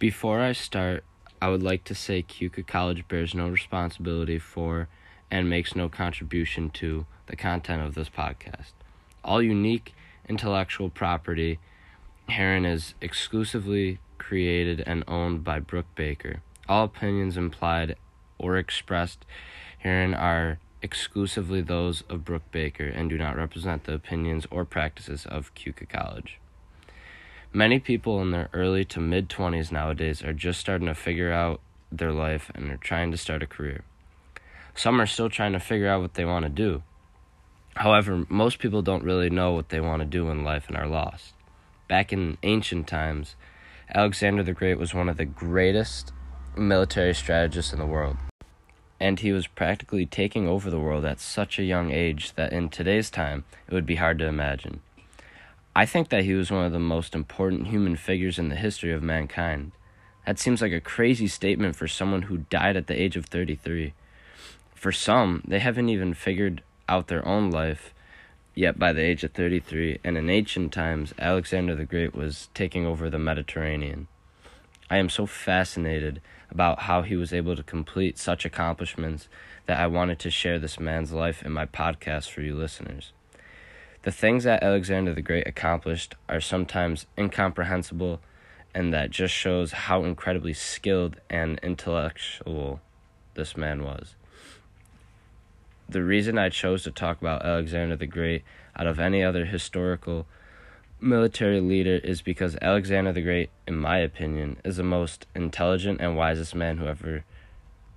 Before I start, I would like to say Keuka College bears no responsibility for and makes no contribution to the content of this podcast. All unique intellectual property herein is exclusively created and owned by Brooke Baker. All opinions implied or expressed herein are exclusively those of Brooke Baker and do not represent the opinions or practices of Keuka College. Many people in their early to mid 20s nowadays are just starting to figure out their life and are trying to start a career. Some are still trying to figure out what they want to do. However, most people don't really know what they want to do in life and are lost. Back in ancient times, Alexander the Great was one of the greatest military strategists in the world. And he was practically taking over the world at such a young age that in today's time it would be hard to imagine. I think that he was one of the most important human figures in the history of mankind. That seems like a crazy statement for someone who died at the age of 33. For some, they haven't even figured out their own life yet by the age of 33, and in ancient times, Alexander the Great was taking over the Mediterranean. I am so fascinated about how he was able to complete such accomplishments that I wanted to share this man's life in my podcast for you listeners. The things that Alexander the Great accomplished are sometimes incomprehensible, and that just shows how incredibly skilled and intellectual this man was. The reason I chose to talk about Alexander the Great out of any other historical military leader is because Alexander the Great, in my opinion, is the most intelligent and wisest man who ever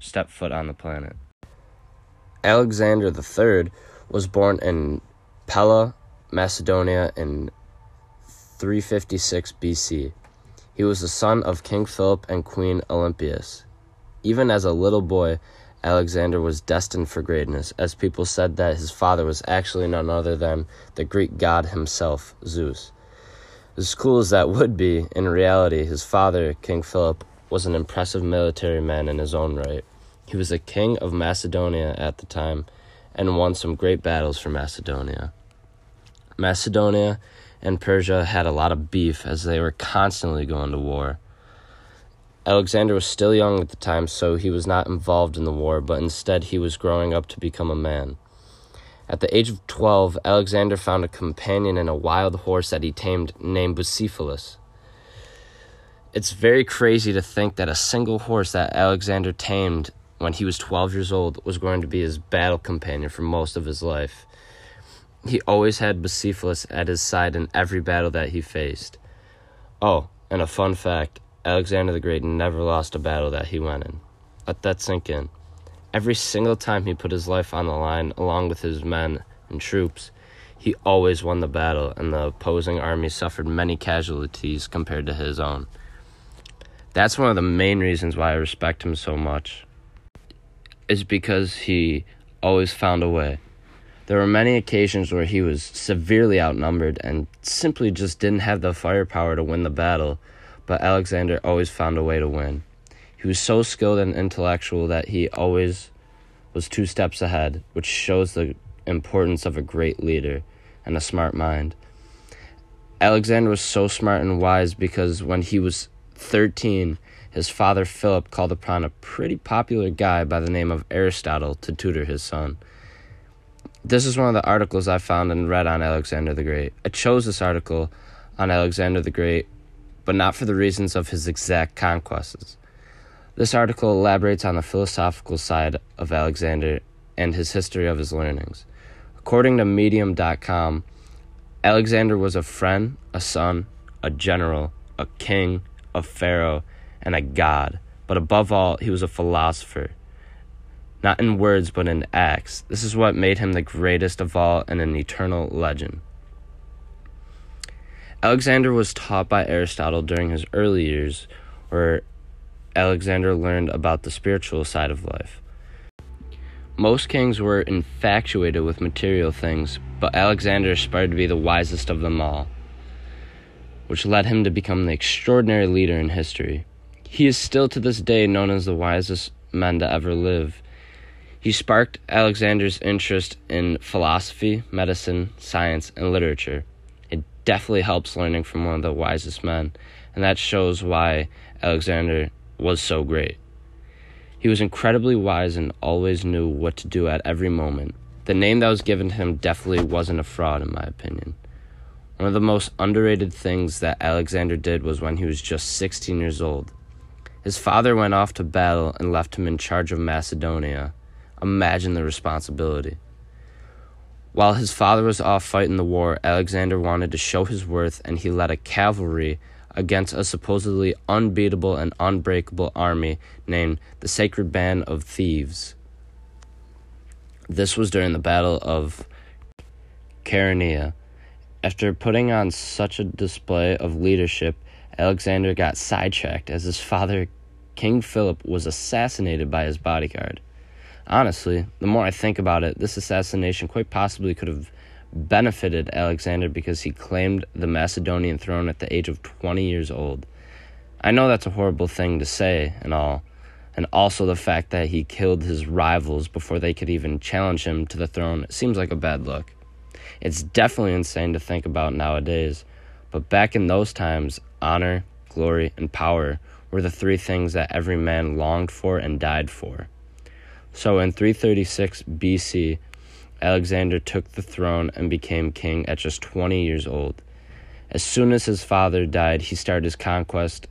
stepped foot on the planet. Alexander III was born in Pella, Macedonia in 356 BC. He was the son of King Philip and Queen Olympias. Even as a little boy, Alexander was destined for greatness, as people said that his father was actually none other than the Greek god himself, Zeus. As cool as that would be, in reality, his father, King Philip, was an impressive military man in his own right. He was a king of Macedonia at the time and won some great battles for Macedonia. Macedonia and Persia had a lot of beef as they were constantly going to war. Alexander was still young at the time, so he was not involved in the war, but instead he was growing up to become a man. At the age of 12, Alexander found a companion in a wild horse that he tamed named Bucephalus. It's very crazy to think that a single horse that Alexander tamed when he was 12 years old was going to be his battle companion for most of his life. He always had Bucephalus at his side in every battle that he faced. Oh, and a fun fact Alexander the Great never lost a battle that he went in. Let that sink in. Every single time he put his life on the line along with his men and troops, he always won the battle, and the opposing army suffered many casualties compared to his own. That's one of the main reasons why I respect him so much, is because he always found a way. There were many occasions where he was severely outnumbered and simply just didn't have the firepower to win the battle but Alexander always found a way to win. He was so skilled and intellectual that he always was two steps ahead, which shows the importance of a great leader and a smart mind. Alexander was so smart and wise because when he was 13, his father Philip called upon a pretty popular guy by the name of Aristotle to tutor his son. This is one of the articles I found and read on Alexander the Great. I chose this article on Alexander the Great but not for the reasons of his exact conquests. This article elaborates on the philosophical side of Alexander and his history of his learnings. According to Medium.com, Alexander was a friend, a son, a general, a king, a pharaoh, and a god, but above all, he was a philosopher. Not in words, but in acts. This is what made him the greatest of all and an eternal legend. Alexander was taught by Aristotle during his early years, where Alexander learned about the spiritual side of life. Most kings were infatuated with material things, but Alexander aspired to be the wisest of them all, which led him to become the extraordinary leader in history. He is still to this day known as the wisest man to ever live. He sparked Alexander's interest in philosophy, medicine, science, and literature It definitely helps learning from one of the wisest men and that shows why Alexander was so great. He was incredibly wise and always knew what to do at every moment. The name that was given to him definitely wasn't a fraud, in my opinion. One of the most underrated things that Alexander did was when he was just 16 years old. His father went off to battle and left him in charge of Macedonia. Imagine the responsibility. While his father was off fighting the war, Alexander wanted to show his worth and he led a cavalry against a supposedly unbeatable and unbreakable army named the Sacred Band of Thebes. This was during the Battle of Chaeronea. After putting on such a display of leadership, Alexander got sidetracked as his father, King Philip, was assassinated by his bodyguard. Honestly, the more I think about it, this assassination quite possibly could have benefited Alexander because he claimed the Macedonian throne at the age of 20 years old. I know that's a horrible thing to say and all, and also the fact that he killed his rivals before they could even challenge him to the throne seems like a bad look. It's definitely insane to think about nowadays, but back in those times, honor, glory, and power were the three things that every man longed for and died for. So in 336 BC, Alexander took the throne and became king at just 20 years old. As soon as his father died, he started his conquest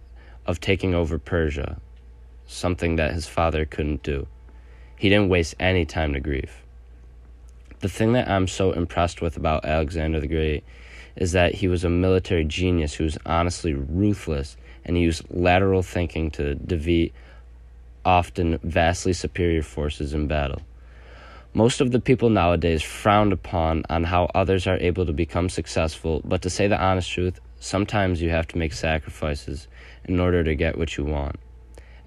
of taking over Persia, something that his father couldn't do. He didn't waste any time to grieve. The thing that I'm so impressed with about Alexander the Great is that he was a military genius who was honestly ruthless and he used lateral thinking to defeat often vastly superior forces in battle. Most of the people nowadays frown upon on how others are able to become successful, but to say the honest truth, sometimes you have to make sacrifices in order to get what you want.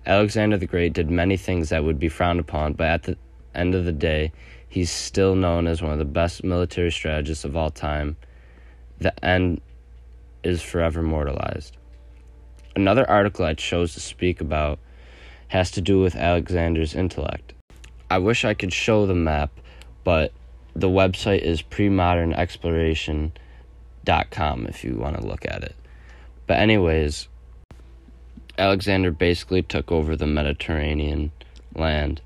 Alexander the Great did many things that would be frowned upon, but at the end of the day, he's still known as one of the best military strategists of all time. The end is forever immortalized. Another article I chose to speak about has to do with Alexander's intellect. I wish I could show the map, but the website is premodernexploration.com if you want to look at it. But, anyways, Alexander basically took over the Mediterranean land.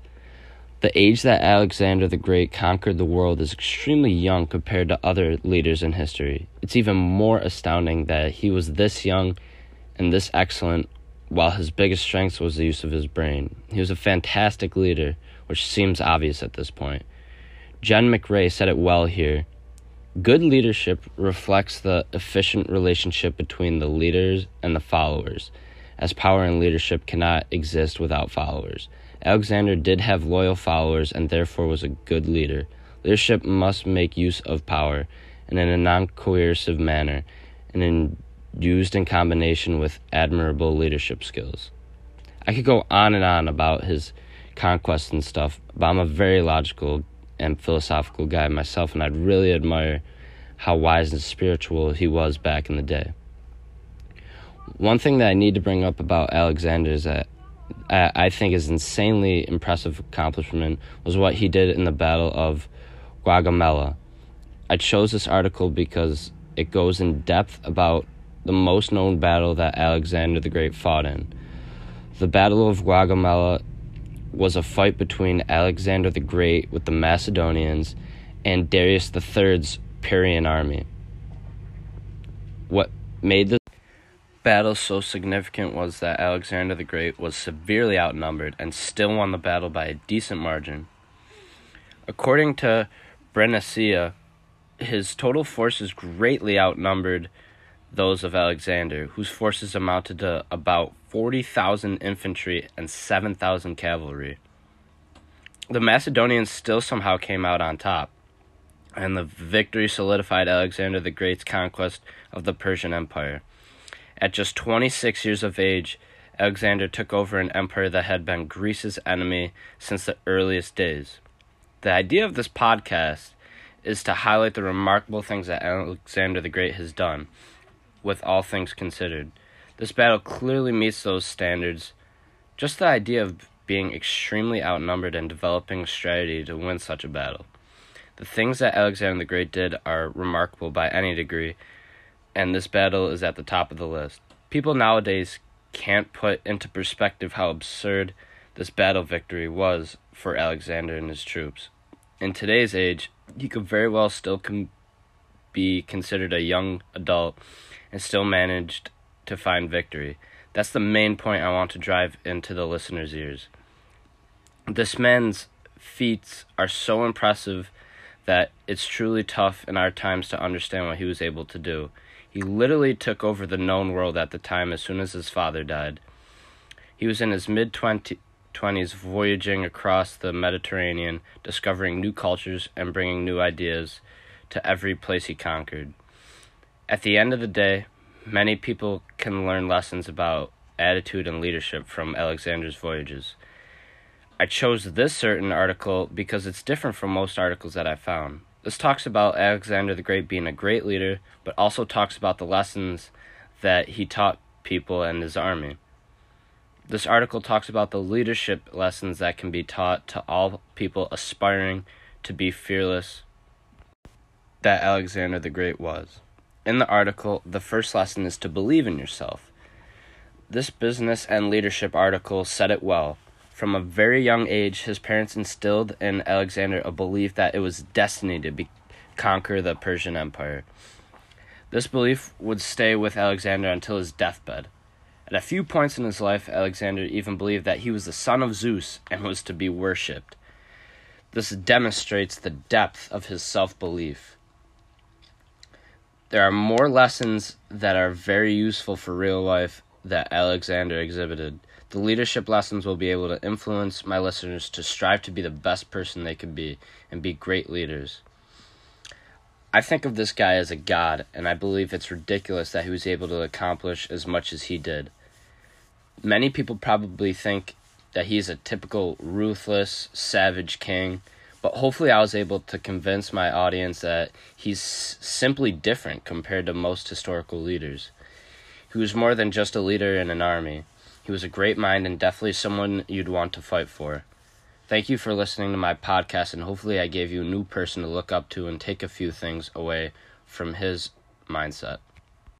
The age that Alexander the Great conquered the world is extremely young compared to other leaders in history. It's even more astounding that he was this young and this excellent, while his biggest strength was the use of his brain. He was a fantastic leader, which seems obvious at this point. Jen McRae said it well here. Good leadership reflects the efficient relationship between the leaders and the followers as power and leadership cannot exist without followers. Alexander did have loyal followers and therefore was a good leader. Leadership must make use of power and in a non coercive manner and in, used in combination with admirable leadership skills. I could go on and on about his conquests and stuff, but I'm a very logical and philosophical guy myself, and I'd really admire how wise and spiritual he was back in the day. One thing that I need to bring up about Alexander is that I think is insanely impressive accomplishment was what he did in the Battle of Gaugamela. I chose this article because it goes in depth about the most known battle that Alexander the Great fought in. The Battle of Gaugamela was a fight between Alexander the Great with the Macedonians and Darius III's Parthian army. What made the battle so significant was that Alexander the Great was severely outnumbered and still won the battle by a decent margin. According to Britannica, his total forces greatly outnumbered those of Alexander, whose forces amounted to about 40,000 infantry and 7,000 cavalry. The Macedonians still somehow came out on top, and the victory solidified Alexander the Great's conquest of the Persian Empire. At just 26 years of age, Alexander took over an empire that had been Greece's enemy since the earliest days. The idea of this podcast is to highlight the remarkable things that Alexander the Great has done, with all things considered. This battle clearly meets those standards. Just the idea of being extremely outnumbered and developing strategy to win such a battle. The things that Alexander the Great did are remarkable by any degree, and this battle is at the top of the list. People nowadays can't put into perspective how absurd this battle victory was for Alexander and his troops. In today's age, he could very well still com- be considered a young adult and still managed to find victory. That's the main point I want to drive into the listener's ears. This man's feats are so impressive that it's truly tough in our times to understand what he was able to do. He literally took over the known world at the time as soon as his father died. He was in his mid 20s voyaging across the Mediterranean, discovering new cultures and bringing new ideas to every place he conquered. At the end of the day, many people can learn lessons about attitude and leadership from Alexander's voyages. I chose this certain article because it's different from most articles that I found. This talks about Alexander the Great being a great leader, but also talks about the lessons that he taught people and his army. This article talks about the leadership lessons that can be taught to all people aspiring to be fearless that Alexander the Great was. In the article, the first lesson is to believe in yourself. This business and leadership article said it well. From a very young age, his parents instilled in Alexander a belief that it was destiny to be- conquer the Persian Empire. This belief would stay with Alexander until his deathbed. At a few points in his life, Alexander even believed that he was the son of Zeus and was to be worshipped. This demonstrates the depth of his self belief. There are more lessons that are very useful for real life that Alexander exhibited. The leadership lessons will be able to influence my listeners to strive to be the best person they can be and be great leaders. I think of this guy as a god, and I believe it's ridiculous that he was able to accomplish as much as he did. Many people probably think that he's a typical ruthless, savage king, but hopefully I was able to convince my audience that he's simply different compared to most historical leaders. He was more than just a leader in an army. He was a great mind and definitely someone you'd want to fight for. Thank you for listening to my podcast, and hopefully, I gave you a new person to look up to and take a few things away from his mindset.